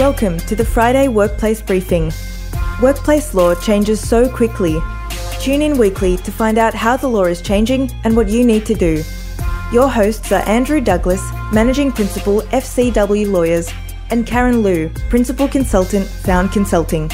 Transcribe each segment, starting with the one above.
Welcome to the Friday Workplace Briefing. Workplace law changes so quickly. Tune in weekly to find out how the law is changing and what you need to do. Your hosts are Andrew Douglas, Managing Principal, FCW Lawyers, and Karen Luu, Principal Consultant, Found Consulting.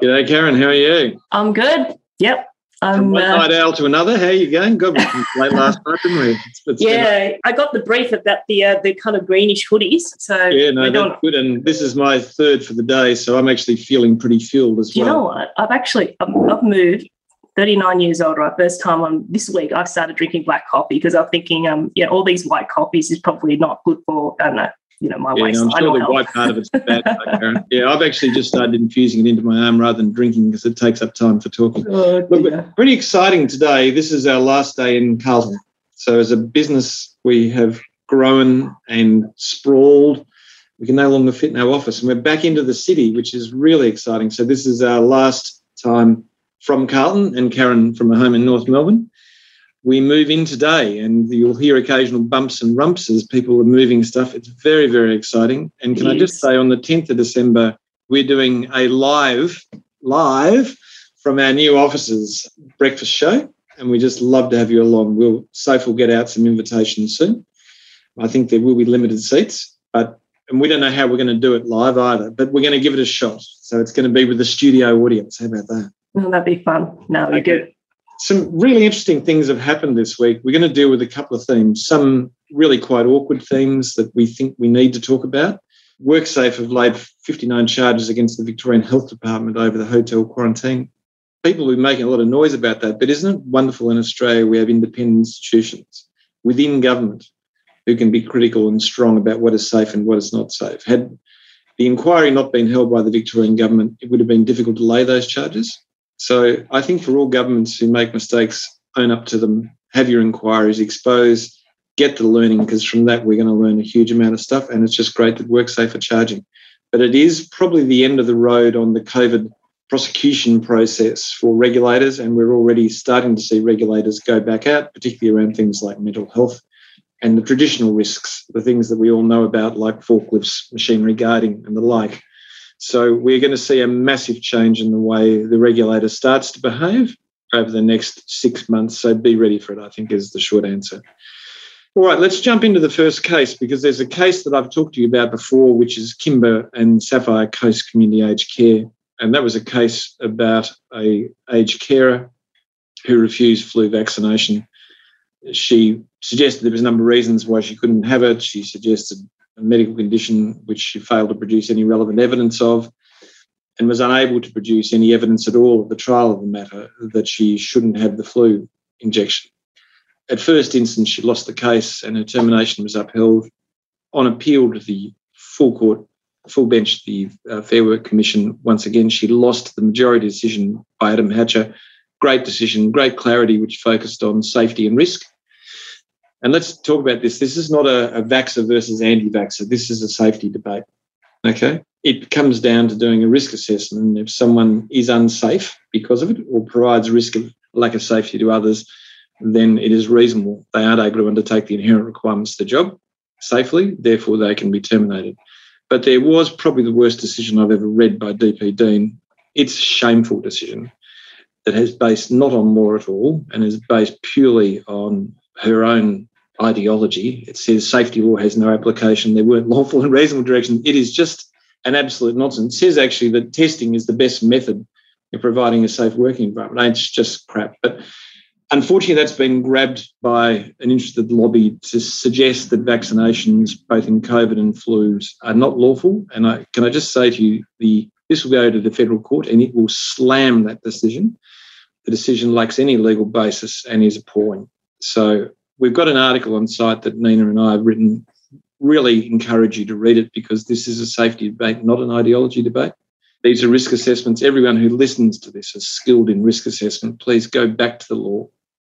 G'day, Karen. How are you? I'm good. Yep. From I'm, one uh, night owl to another. How are you going? Good. we late last night, didn't we? It's- it's been- yeah, I got the brief about the uh, the kind of greenish hoodies. So yeah, no, that's good. And this is my third for the day, so I'm actually feeling pretty filled as Do you know what? I've actually I've, I've moved. 39 years old, right? First time I'm this week I started drinking black coffee because I'm thinking, um, yeah, all these white coffees is probably not good for, I don't know, you know, my Yeah, I'm sure the white part of it's bad, Yeah, I've actually just started infusing it into my arm rather than drinking because it takes up time for talking. Oh, Look, pretty exciting today. This is our last day in Carlton. So, as a business, we have grown and sprawled. We can no longer fit in our office, and we're back into the city, which is really exciting. So, this is our last time from Carlton and Karen from a home in North Melbourne. We move in today, and you'll hear occasional bumps and rumps as people are moving stuff. It's very, very exciting. And can I just say, on the 10th of December, we're doing a live, live from our new offices breakfast show, and we just love to have you along. We'll Soph will get out some invitations soon. I think there will be limited seats, but and we don't know how we're going to do it live either, but we're going to give it a shot. So it's going to be with the studio audience. How about that? Oh, that'd be fun. No, we Okay. do. Some really interesting things have happened this week. We're going to deal with a couple of themes, some really quite awkward themes that we think we need to talk about. WorkSafe have laid 59 charges against the Victorian Health Department over the hotel quarantine. People are making a lot of noise about that, but isn't it wonderful in Australia we have independent institutions within government who can be critical and strong about what is safe and what is not safe? Had the inquiry not been held by the Victorian government, it would have been difficult to lay those charges. So I think for all governments who make mistakes, own up to them, have your inquiries, expose, get the learning, because from that we're going to learn a huge amount of stuff. And it's just great that WorkSafe are charging. But it is probably the end of the road on the COVID prosecution process for regulators. And we're already starting to see regulators go back out, particularly around things like mental health and the traditional risks, the things that we all know about, like forklifts, machinery guarding, and the like. So we're going to see a massive change in the way the regulator starts to behave over the next six months. So be ready for it, I think, is the short answer. All right, let's jump into the first case because there's a case that I've talked to you about before, which is Kimber and Sapphire Coast Community Aged Care. And that was a case about a aged carer who refused flu vaccination. She suggested there was a number of reasons why she couldn't have it. She suggested medical condition which she failed to produce any relevant evidence of and was unable to produce any evidence at all at the trial of the matter that she shouldn't have the flu injection. At first instance, she lost the case and her termination was upheld. On appeal to the full court, full bench, the uh, Fair Work Commission, once again, she lost the majority decision by Adam Hatcher. Great decision, great clarity, which focused on safety and risk. And let's talk about this. This is not a, a vaxxer versus anti vaxxer. This is a safety debate. Okay. It comes down to doing a risk assessment. If someone is unsafe because of it or provides risk of lack of safety to others, then it is reasonable they aren't able to undertake the inherent requirements of the job safely, therefore they can be terminated. But there was probably the worst decision I've ever read by DP Dean. It's a shameful decision that has based not on law at all and is based purely on her own ideology. It says safety law has no application. There weren't lawful and reasonable directions. It is just an absolute nonsense. It says actually that testing is the best method of providing a safe working environment. It's just crap. But unfortunately, that's been grabbed by an interested lobby to suggest that vaccinations, both in COVID and flus, are not lawful. And I, can I just say to you, the this will go to the federal court and it will slam that decision. The decision lacks any legal basis and is appalling. So we've got an article on site that Nina and I have written. Really encourage you to read it because this is a safety debate, not an ideology debate. These are risk assessments. Everyone who listens to this is skilled in risk assessment. Please go back to the law.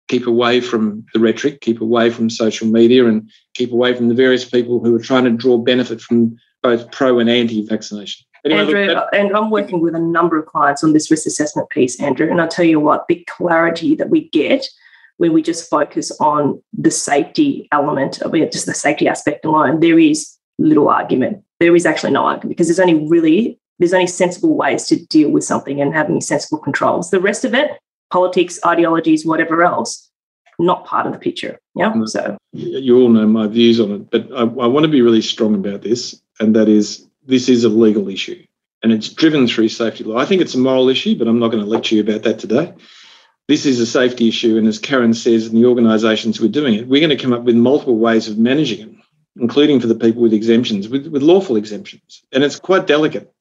Keep away from the rhetoric, keep away from social media, and keep away from the various people who are trying to draw benefit from both pro and anti vaccination. Anyway, look, Andrew, that- and I'm working with a number of clients on this risk assessment piece, Andrew. And I'll tell you what, the clarity that we get when we just focus on the safety element, of it, just the safety aspect alone, there is little argument. There is actually no argument because there's only really there's only sensible ways to deal with something and having sensible controls. The rest of it, politics, ideologies, whatever else, not part of the picture. Yeah. Mm. So you all know my views on it, but I, I want to be really strong about this, and that is this is a legal issue and it's driven through safety law. I think it's a moral issue, but I'm not going to lecture you about that today. This is a safety issue, and as Karen says, and the organisations we're doing it, we're going to come up with multiple ways of managing it, including for the people with exemptions, with, with lawful exemptions. And it's quite delicate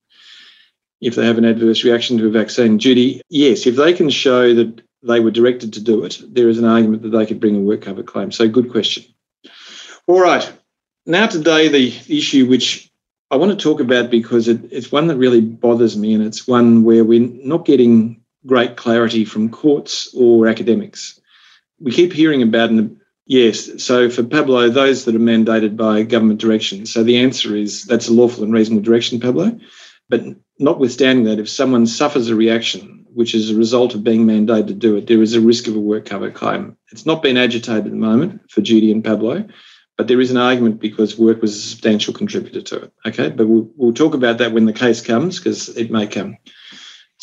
if they have an adverse reaction to a vaccine. Judy, yes, if they can show that they were directed to do it, there is an argument that they could bring a work cover claim. So, good question. All right. Now, today, the issue which I want to talk about because it, it's one that really bothers me, and it's one where we're not getting great clarity from courts or academics. We keep hearing about, and yes, so for Pablo, those that are mandated by government direction. So the answer is that's a lawful and reasonable direction, Pablo. But notwithstanding that, if someone suffers a reaction which is a result of being mandated to do it, there is a risk of a work cover claim. It's not been agitated at the moment for Judy and Pablo, but there is an argument because work was a substantial contributor to it. Okay, but we'll, we'll talk about that when the case comes because it may come.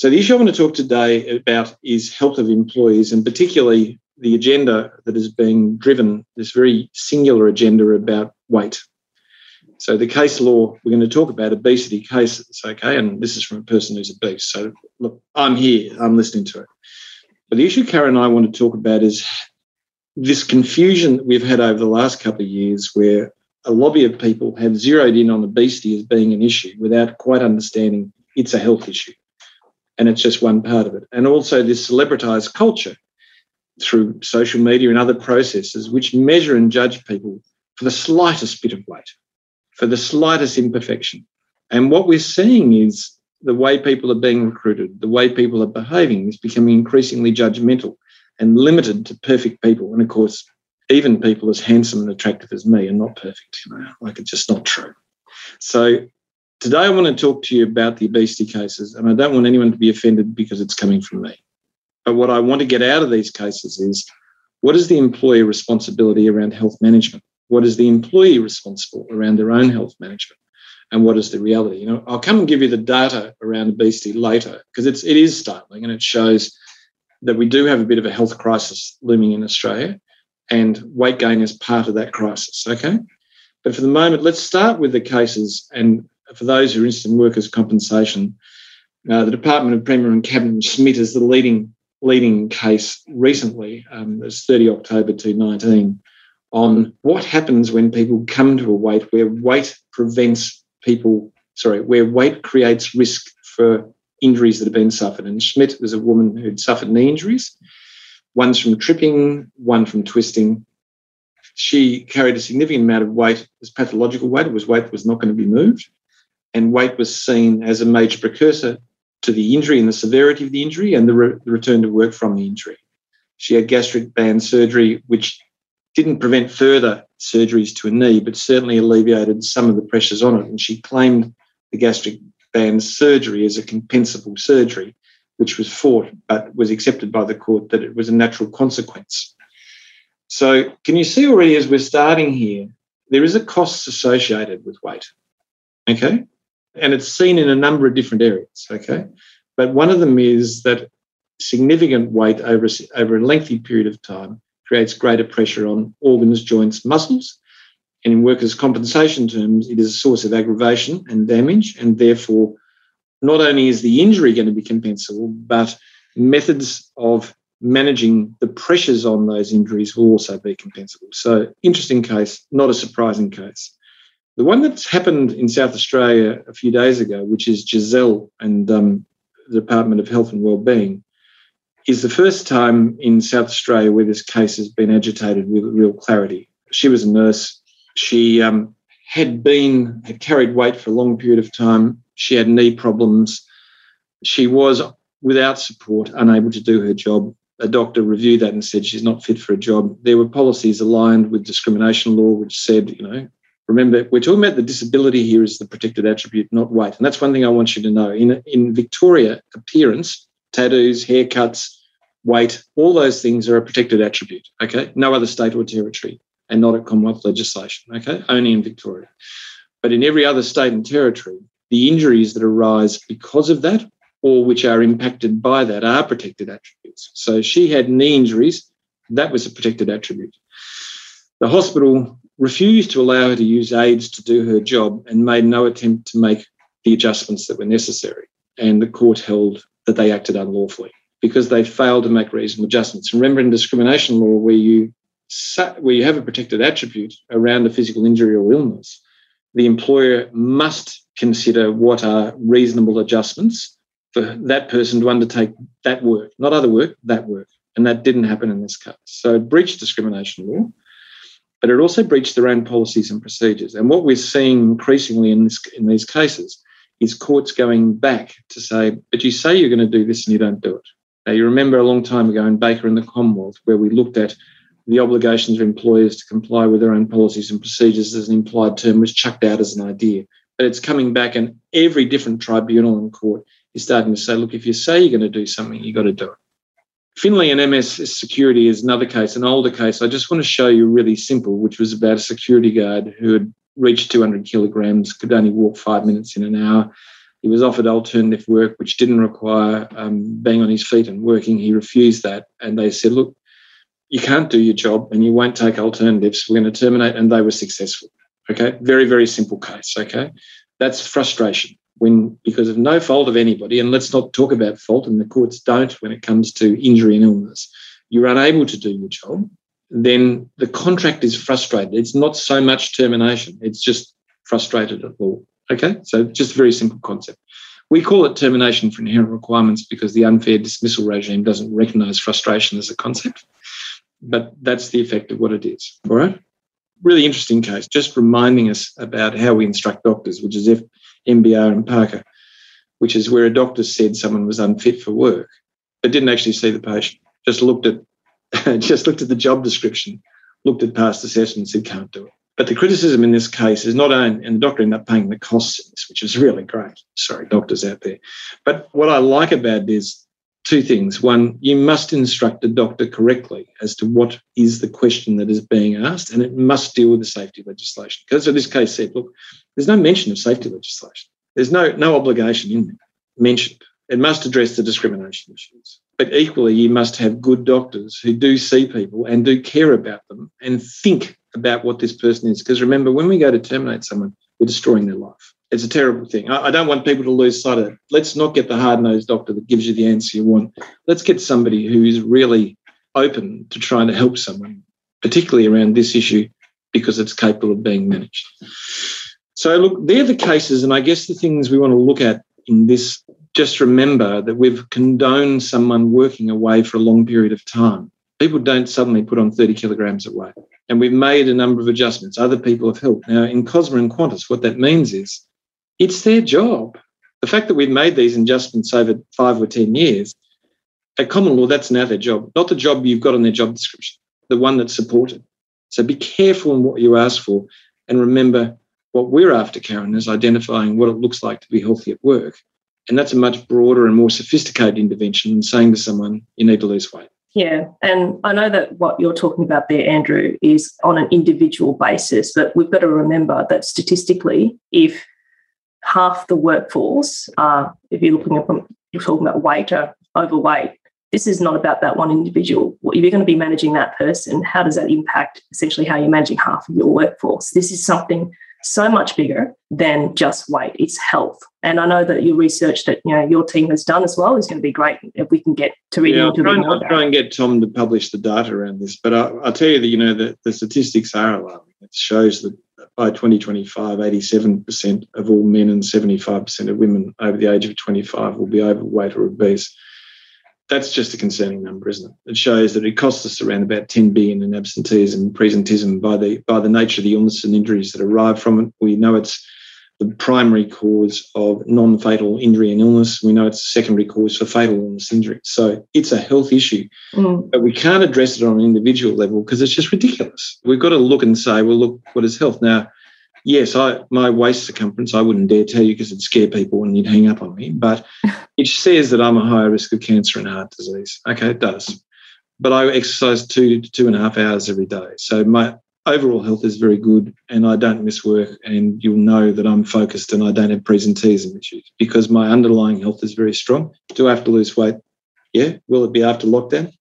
So the issue I want to talk today about is health of employees and particularly the agenda that is being driven, this very singular agenda about weight. So the case law, we're going to talk about obesity cases, okay? And this is from a person who's obese. So look, I'm here, I'm listening to it. But the issue Karen and I want to talk about is this confusion that we've had over the last couple of years where a lobby of people have zeroed in on obesity as being an issue without quite understanding it's a health issue. And it's just one part of it. And also this celebritized culture through social media and other processes which measure and judge people for the slightest bit of weight, for the slightest imperfection. And what we're seeing is the way people are being recruited, the way people are behaving is becoming increasingly judgmental and limited to perfect people. And of course, even people as handsome and attractive as me are not perfect. You know, like it's just not true. So today I want to talk to you about the obesity cases, and I don't want anyone to be offended because it's coming from me. But what I want to get out of these cases is what is the employer responsibility around health management? What is the employee responsible around their own health management? And what is the reality? You know, I'll come and give you the data around obesity later because it's it is startling and it shows that we do have a bit of a health crisis looming in Australia, and weight gain is part of that crisis. Okay. But for the moment, let's start with the cases. And for those who are interested in workers' compensation, uh, the Department of Premier and Cabinet Schmidt is the leading leading case recently. Um, it's 30 October 2019 on what happens when people come to a weight where weight prevents people, sorry, where weight creates risk for injuries that have been suffered. And Schmidt was a woman who'd suffered knee injuries, one's from tripping, one from twisting. She carried a significant amount of weight as pathological weight. It was weight that was not going to be moved. And weight was seen as a major precursor to the injury and the severity of the injury and the, re- the return to work from the injury. She had gastric band surgery, which didn't prevent further surgeries to a knee, but certainly alleviated some of the pressures on it. And she claimed the gastric band surgery as a compensable surgery, which was fought but was accepted by the court that it was a natural consequence. So, can you see already as we're starting here, there is a cost associated with weight, okay? And it's seen in a number of different areas, okay? But one of them is that significant weight over, over a lengthy period of time creates greater pressure on organs, joints, muscles, and in workers' compensation terms, it is a source of aggravation and damage, and therefore, not only is the injury going to be compensable, but methods of managing the pressures on those injuries will also be compensable. So, interesting case, not a surprising case. The one that's happened in South Australia a few days ago, which is Giselle and um, the Department of Health and Wellbeing, is the first time in South Australia where this case has been agitated with real clarity. She was a nurse she um, had been, had carried weight for a long period of time. She had knee problems. She was, without support, unable to do her job. A doctor reviewed that and said she's not fit for a job. There were policies aligned with discrimination law, which said, you know, remember, we're talking about the disability here is the protected attribute, not weight. And that's one thing I want you to know. In, in Victoria, appearance, tattoos, haircuts, weight, all those things are a protected attribute. Okay. No other state or territory and not at Commonwealth legislation, okay? Only in Victoria. But in every other state and territory, the injuries that arise because of that or which are impacted by that are protected attributes. So she had knee injuries, that was a protected attribute. The hospital refused to allow her to use aids to do her job and made no attempt to make the adjustments that were necessary. And the court held that they acted unlawfully because they failed to make reasonable adjustments. Remember, in discrimination law, where you where you have a protected attribute around a physical injury or illness, the employer must consider what are reasonable adjustments for that person to undertake that work, not other work, that work. And that didn't happen in this case. So it breached discrimination law, but it also breached their own policies and procedures. And what we're seeing increasingly in, this, in these cases is courts going back to say, but you say you're going to do this and you don't do it. Now, you remember a long time ago in Barker and the Commonwealth, where we looked at the obligations of employers to comply with their own policies and procedures as an implied term was chucked out as an idea. But it's coming back, and every different tribunal and court is starting to say, look, if you say you're going to do something, you've got to do it. Finley and MS Security is another case, an older case. I just want to show you really simple, which was about a security guard who had reached 200 kilograms, could only walk five minutes in an hour. He was offered alternative work, which didn't require um, being on his feet and working. He refused that. And they said, look, you can't do your job and you won't take alternatives. We're going to terminate. And they were successful. Okay. Very, very simple case. Okay. That's frustration when, because of no fault of anybody, and let's not talk about fault, and the courts don't when it comes to injury and illness, you're unable to do your job, then the contract is frustrated. It's not so much termination, it's just frustrated at law. Okay. So just a very simple concept. We call it termination for inherent requirements because the unfair dismissal regime doesn't recognise frustration as a concept but that's the effect of what it is. All right. Really interesting case, just reminding us about how we instruct doctors, which is if MBR and Parker, which is where a doctor said someone was unfit for work, but didn't actually see the patient, just looked at just looked at the job description, looked at past assessment, said can't do it. But the criticism in this case is not only, and the doctor ended up paying the costs in this, which is really great. Sorry, doctors out there. But what I like about this two things. One, you must instruct the doctor correctly as to what is the question that is being asked, and it must deal with the safety legislation. Because in this case said, look, there's no mention of safety legislation. There's no, no obligation in there mentioned. It must address the discrimination issues. But equally, you must have good doctors who do see people and do care about them and think about what this person is. Because remember, when we go to terminate someone, we're destroying their life it's a terrible thing. I, I, don't want people to lose sight of it. Let's not get the hard nosed doctor that gives you the answer you want. Let's get somebody who is really open to trying to help someone, particularly around this issue, because it's capable of being managed. So, look, they're the cases, and I guess the things we want to look at in this. Just remember that we've condoned someone working away for a long period of time. People don't suddenly put on 30 kilograms of weight. And we've made a number of adjustments. Other people have helped. Now, in Cosma and Qantas, what that means is it's their job. The fact that we've made these adjustments over five or 10 years, at common law, that's now their job, not the job you've got on their job description, the one that's supported. So be careful in what you ask for. And remember, what we're after, Karen, is identifying what it looks like to be healthy at work. And that's a much broader and more sophisticated intervention than saying to someone, you need to lose weight. Yeah, and I know that what you're talking about there, Andrew, is on an individual basis, but we've got to remember that statistically, if half the workforce are, if you're looking at you're talking about weight or overweight, this is not about that one individual. If you're going to be managing that person, how does that impact essentially how you're managing half of your workforce? This is something so much bigger than just weight. It's health. And I know that your research that you know your team has done as well is going to be great if we can get to read yeah, into I'll try, I'll try and get Tom to publish the data around this. But I, will tell you that you know the, the statistics are alarming. It shows that by 2025, 87% of all men and 75% of women over the age of 25 will be overweight or obese. That's just a concerning number, isn't it? It shows that it costs us around about 10 billion in absenteeism presentism by the by the nature of the illness and injuries that arrive from it. We know it's the primary cause of non-fatal injury and illness. We know it's a secondary cause for fatal illness injury. So it's a health issue, mm. but we can't address it on an individual level because it's just ridiculous. We've got to look and say, well, look, what is health now? Yes, I my waist circumference I wouldn't dare tell you because it'd scare people and you'd hang up on me. But it says that I'm a higher risk of cancer and heart disease. Okay, it does. But I exercise two to two and a half hours every day. So my overall health is very good and I don't miss work and you'll know that I'm focused and I don't have presenteeism issues because my underlying health is very strong. Do I have to lose weight? Yeah. Will it be after lockdown?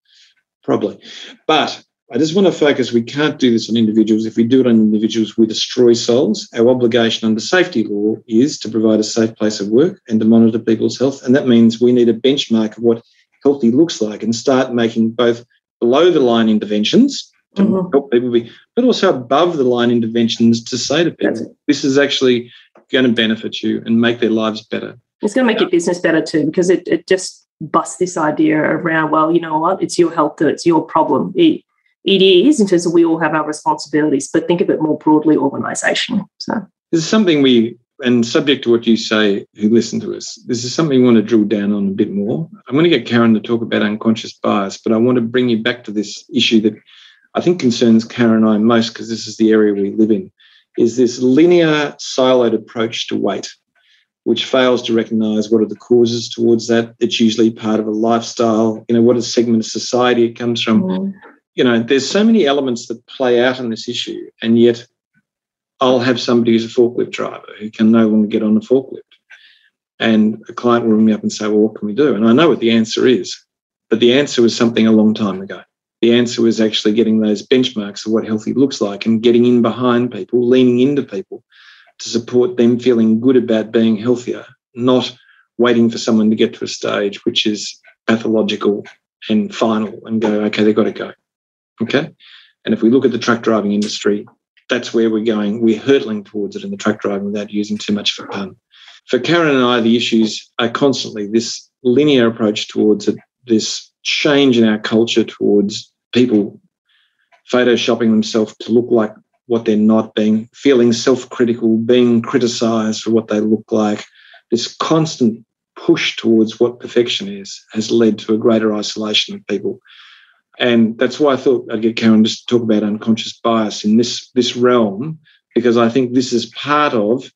Probably. But I just want to focus. We can't do this on individuals. If we do it on individuals, we destroy souls. Our obligation under safety law is to provide a safe place of work and to monitor people's health. And that means we need a benchmark of what healthy looks like and start making both below the line interventions to mm-hmm. help people be, but also above the line interventions to say to people, this is actually going to benefit you and make their lives better. It's going to make your business better too, because it, it just busts this idea around, well, you know what, it's your health, it's your problem. It, it is in terms of we all have our responsibilities, but think of it more broadly organisational. So this is something we and subject to what you say, who listen to us, this is something we want to drill down on a bit more. I'm going to get Karen to talk about unconscious bias, but I want to bring you back to this issue that I think concerns Karen and I most because this is the area we live in, is this linear, siloed approach to weight, which fails to recognise what are the causes towards that. It's usually part of a lifestyle, you know, what a segment of society it comes from. Mm. You know, there's so many elements that play out in this issue, and yet I'll have somebody who's a forklift driver who can no longer get on a forklift. And a client will ring me up and say, Well, what can we do? And I know what the answer is, but the answer was something a long time ago. The answer was actually getting those benchmarks of what healthy looks like and getting in behind people, leaning into people to support them feeling good about being healthier, not waiting for someone to get to a stage which is pathological and final and go, okay, they've got to go. Okay. And if we look at the truck driving industry, that's where we're going. We're hurtling towards it in the truck driving without using too much a pun. For Karen and I, the issues are constantly this linear approach towards it, this change in our culture towards people photoshopping themselves to look like what they're not, being feeling self-critical, being criticized for what they look like. This constant push towards what perfection is has led to a greater isolation of people. And that's why I thought I'd get Karen just to talk about unconscious bias in this, this realm, because I think this is part of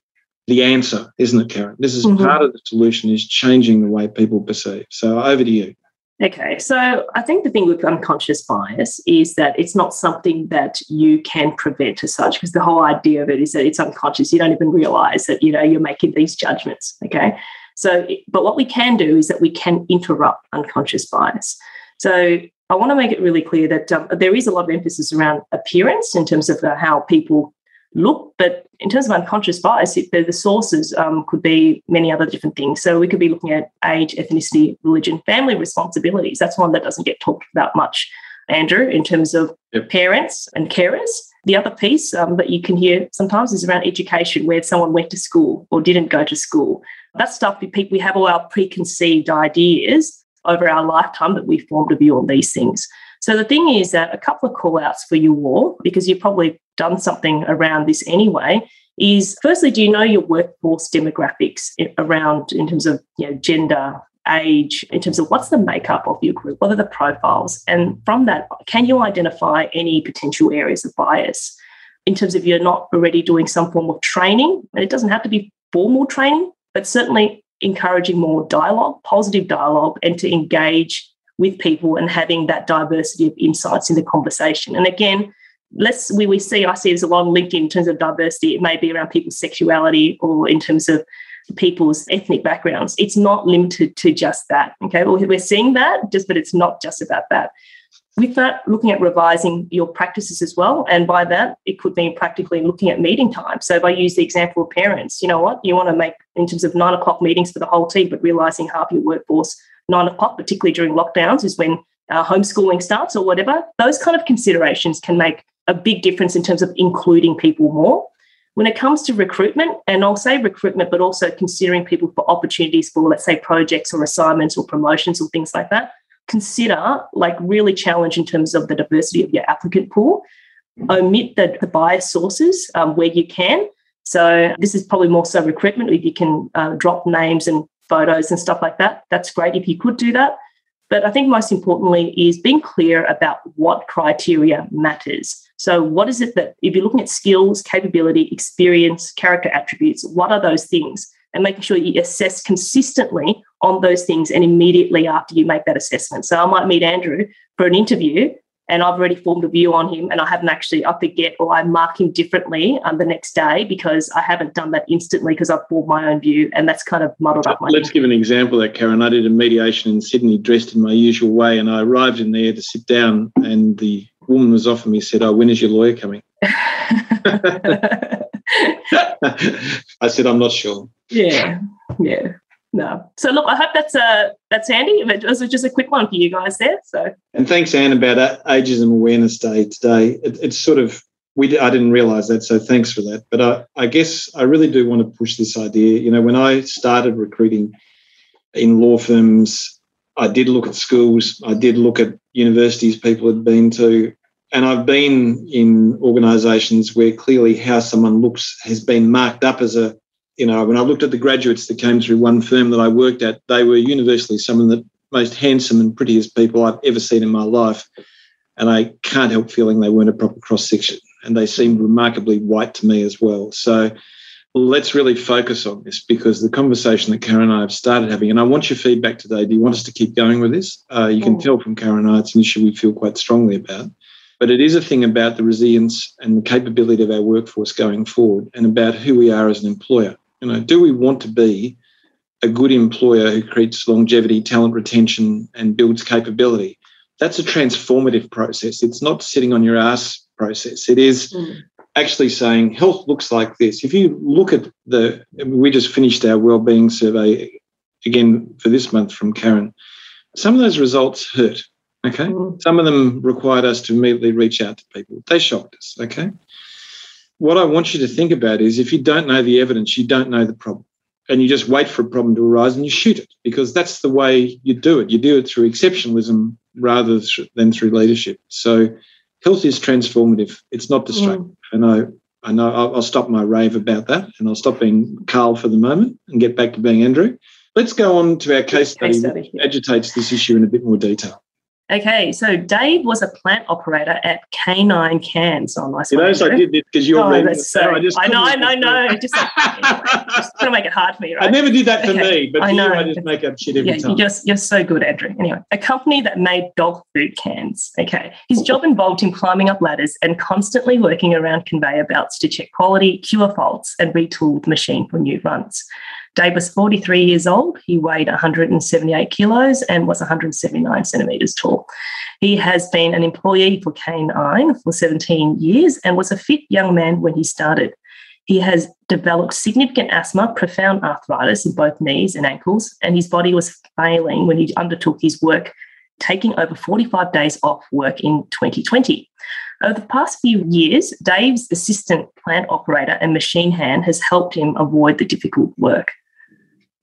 the answer, isn't it, Karen? This is mm-hmm. part of the solution is changing the way people perceive. So over to you. Okay, so I think the thing with unconscious bias is that it's not something that you can prevent as such, because the whole idea of it is that it's unconscious. You don't even realize that you know you're making these judgments. Okay, so but what we can do is that we can interrupt unconscious bias. So I want to make it really clear that um, there is a lot of emphasis around appearance in terms of uh, how people look, but in terms of unconscious bias, it, the, sources um, could be many other different things. So we could be looking at age, ethnicity, religion, family responsibilities. That's one that doesn't get talked about much, Andrew, in terms of yep. parents and carers. The other piece um, that you can hear sometimes is around education, where someone went to school or didn't go to school. That stuff, we, we have all our preconceived ideas over our lifetime that we formed a view on these things. So the thing is that a couple of call outs for you all, because you've probably done something around this anyway, is firstly, do you know your workforce demographics around in terms of you know, gender, age, in terms of what's the makeup of your group, what are the profiles? And from that, can you identify any potential areas of bias? In terms of you're not already doing some form of training, and it doesn't have to be formal training, but certainly encouraging more dialogue, positive dialogue, and to engage with people and having that diversity of insights in the conversation. And again, let's we, we see I see there's a of LinkedIn in terms of diversity. It may be around people's sexuality or in terms of people's ethnic backgrounds. It's not limited to just that. Okay, well, we're seeing that, just but it's not just about that. With that, looking at revising your practices as well. And by that, it could mean practically looking at meeting time. So if I use the example of parents, you know what, you want to make in terms of nine o'clock meetings for the whole team, but realizing half your workforce, nine o'clock, particularly during lockdowns, is when uh, homeschooling starts or whatever. Those kind of considerations can make a big difference in terms of including people more. When it comes to recruitment, and I'll say recruitment, but also considering people for opportunities for, let's say, projects or assignments or promotions or things like that, consider like really challenge in terms of the diversity of your applicant pool. Omit the, the bias sources um, where you can. So this is probably more so recruitment. If you can uh, drop names and photos and stuff like that, that's great if you could do that. But I think most importantly is being clear about what criteria matters. So, what is it that, if you're looking at skills, capability, experience, character attributes, what are those things? And making sure you assess consistently on those things and immediately after you make that assessment. So, I might meet Andrew for an interview, and I've already formed a view on him and I haven't actually, I forget or I mark him differently um, the next day because I haven't done that instantly because I've formed my own view and that's kind of muddled up my Let's give an example of that, Karen. I did a mediation in Sydney dressed in my usual way and I arrived in there to sit down and the woman was off me said, oh, when is your lawyer coming? I said, I'm not sure. Yeah, yeah. No. So look, I hope that's uh that's handy. It was just a quick one for you guys there. So and thanks, Anne, about Ageism Awareness Day today. It, it's sort of we I didn't realise that, so thanks for that. But I, I guess I really do want to push this idea. You know, when I started recruiting in law firms, I did look at schools, I did look at universities people had been to, and I've been in organisations where clearly how someone looks has been marked up as a you know, when I looked at the graduates that came through one firm that I worked at, they were universally some of the most handsome and prettiest people I've ever seen in my life. And I can't help feeling they weren't a proper cross section. And they seemed remarkably white to me as well. So let's really focus on this because the conversation that Karen and I have started having, and I want your feedback today. Do you want us to keep going with this? Uh, you can tell from Karen and I it's an issue we feel quite strongly about. But it is a thing about the resilience and the capability of our workforce going forward and about who we are as an employer. You know, do we want to be a good employer who creates longevity, talent retention, and builds capability? That's a transformative process. It's not sitting on your ass process. It is mm. actually saying health looks like this. If you look at the, we just finished our well-being survey again for this month from Karen. Some of those results hurt. Okay. Mm. Some of them required us to immediately reach out to people. They shocked us. Okay what I want you to think about is if you don't know the evidence, you don't know the problem. And you just wait for a problem to arise and you shoot it because that's the way you do it. You do it through exceptionalism rather than through leadership. So health is transformative. It's not destructive. Mm. And I, I know I'll, I'll stop my rave about that and I'll stop being Carl for the moment and get back to being Andrew. Let's go on to our case study, case study yeah. agitates this issue in a bit more detail. Okay, so Dave was a plant operator at Canine Cans oh, on my You notice I did this because you're oh, reading so, I, just I know, I know, no. Just, like, just trying to make it hard for me, right? I never did that for okay. me, but I know. You, I just make up shit every yeah, time. You're, just, you're so good, Andrew. Anyway, a company that made dog food cans. Okay, his job involved him climbing up ladders and constantly working around conveyor belts to check quality, cure faults, and retool the machine for new runs. Dave was 43 years old. He weighed 178 kilos and was 179 centimetres tall. He has been an employee for Canine for 17 years and was a fit young man when he started. He has developed significant asthma, profound arthritis in both knees and ankles, and his body was failing when he undertook his work, taking over 45 days off work in 2020. Over the past few years, Dave's assistant plant operator and machine hand has helped him avoid the difficult work.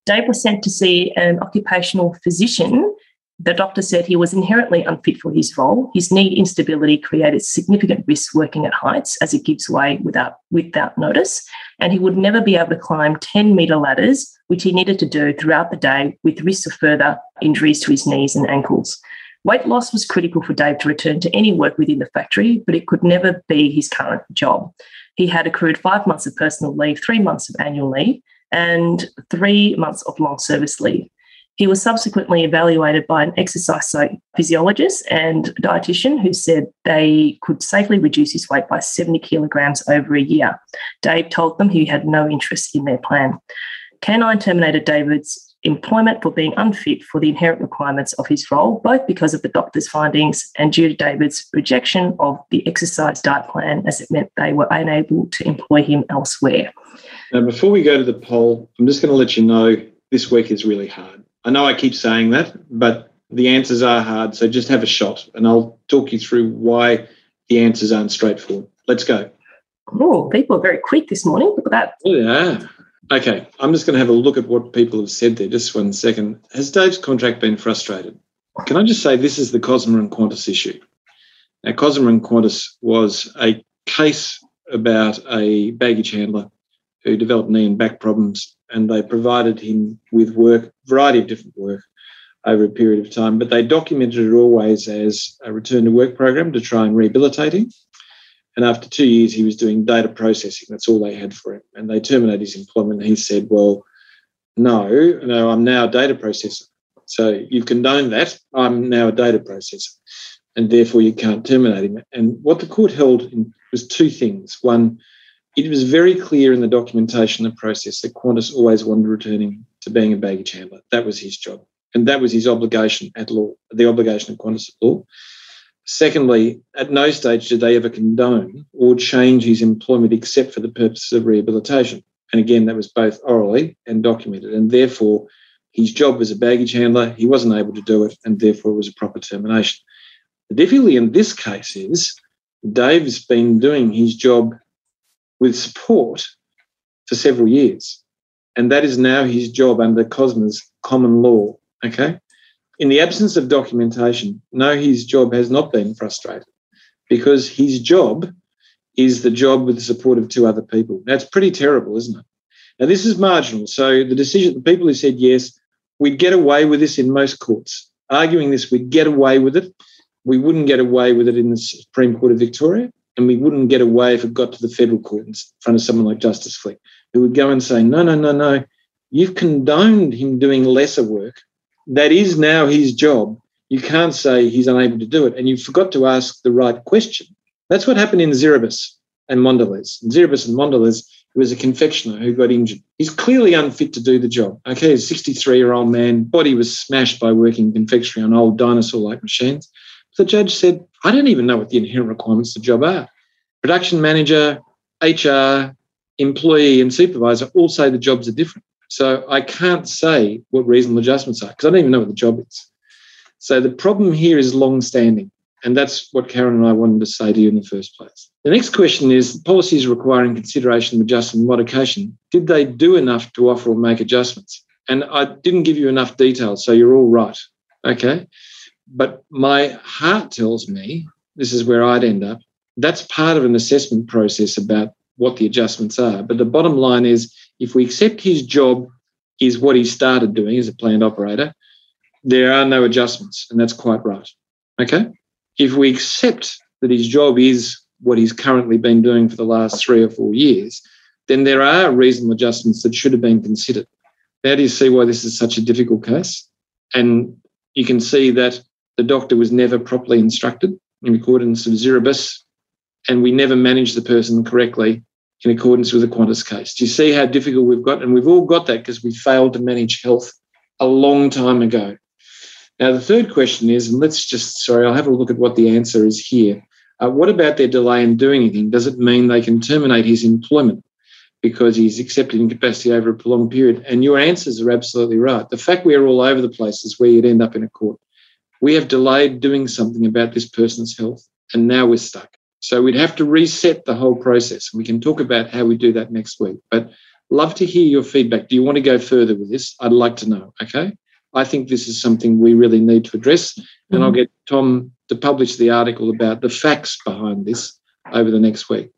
Dave was sent to see an occupational physician. The doctor said he was inherently unfit for his role. His knee instability created significant risk working at heights as it gives way without, without notice. And he would never be able to climb 10 metre ladders, which he needed to do throughout the day with risks of further injuries to his knees and ankles. Weight loss was critical for Dave to return to any work within the factory, but it could never be his current job. He had accrued five months of personal leave, three months of annual leave, and three months of long service leave. He was subsequently evaluated by an exercise physiologist and dietitian who said they could safely reduce his weight by 70 kilograms over a year. Dave told them he had no interest in their plan. Canine terminated David's employment for being unfit for the inherent requirements of his role, both because of the doctor's findings and due to David's rejection of the exercise diet plan, as it meant they were unable to employ him elsewhere. Now, before we go to the poll, I'm just going to let you know this week is really hard. I know I keep saying that, but the answers are hard. So just have a shot and I'll talk you through why the answers aren't straightforward. Let's go. Oh, people are very quick this morning. Look at that. Oh, yeah. Okay. I'm just going to have a look at what people have said there. Just one second. Has Dave's contract been frustrated? Can I just say this is the Cosma and Qantas issue? Now, Cosma and Qantas was a case about a baggage handler who developed knee and back problems, and they provided him with work, variety of different work over a period of time. But they documented it always as a return to work program to try and rehabilitate him. And after two years, he was doing data processing. That's all they had for him. And they terminated his employment. He said, Well, no, no, I'm now a data processor. So you've condoned that. I'm now a data processor. and therefore you can't terminate him. And what the court held was two things. One, it was very clear in the documentation and process that Qantas always wanted returning to being a baggage handler. That was his job. And that was his obligation at law, the obligation of Qantas at law. Secondly, at no stage did they ever condone or change his employment except for the purposes of rehabilitation. And again, that was both orally and documented. And therefore, his job was a baggage handler. He wasn't able to do it, and therefore it was a proper termination. The difficulty in this case is Dave has been doing his job with support for several years. And that is now his job under COSMA's common law. Okay. In the absence of documentation, no, his job has not been frustrated because his job is the job with the support of two other people. That's pretty terrible, isn't it? Now, this is marginal. So the decision, the people who said yes, we'd get away with this in most courts. Arguing this, we'd get away with it. We wouldn't get away with it in the Supreme Court of Victoria, and we wouldn't get away if it got to the federal court in front of someone like Justice Flick, who would go and say, no, no, no, no, you've condoned him doing lesser work. That is now his job. You can't say he's unable to do it. And you forgot to ask the right question. That's what happened in Ziribus and Mondelez. Ziribus and Mondelez was a confectioner who got injured. He's clearly unfit to do the job. Okay, a 63 year old man, body was smashed by working confectionery on old dinosaur like machines. The judge said, I don't even know what the inherent requirements of the job are. Production manager, HR, employee, and supervisor all say the jobs are different. So I can't say what reasonable adjustments are because I don't even know what the job is. So the problem here is long standing. And that's what Karen and I wanted to say to you in the first place. The next question is policies requiring consideration of adjustment and modification. Did they do enough to offer or make adjustments? And I didn't give you enough detail, so you're all right. Okay. But my heart tells me this is where I'd end up. That's part of an assessment process about what the adjustments are. But the bottom line is if we accept his job is what he started doing as a planned operator, there are no adjustments, and that's quite right. Okay if we accept that his job is what he's currently been doing for the last three or four years, then there are reasonable adjustments that should have been considered. How do you see why this is such a difficult case? And you can see that the doctor was never properly instructed in accordance with Ziribus, and we never managed the person correctly in accordance with the Qantas case. Do you see how difficult we've got? And we've all got that because we failed to manage health a long time ago. Now, the third question is, and let's just, sorry, I'll have a look at what the answer is here. Uh, what about their delay in doing anything? Does it mean they can terminate his employment because he's accepted incapacity over a prolonged period? And your answers are absolutely right. The fact we're all over the place is where you'd end up in a court. We have delayed doing something about this person's health, and now we're stuck. So we'd have to reset the whole process. We can talk about how we do that next week. But love to hear your feedback. Do you want to go further with this? I'd like to know. Okay. I think this is something we really need to address. Mm-hmm. And I'll mm-hmm. get Tom to publish the article about the facts behind this over the next week.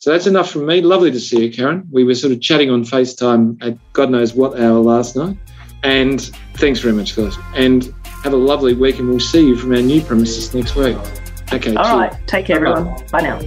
So that's enough from me. Lovely to see you, Karen. We were sort of chatting on FaceTime at God knows what hour last night. And thanks very much, guys. And have a lovely week, and we'll see you from our new premises next week. Okay. All right. Take care, everyone. Bye now.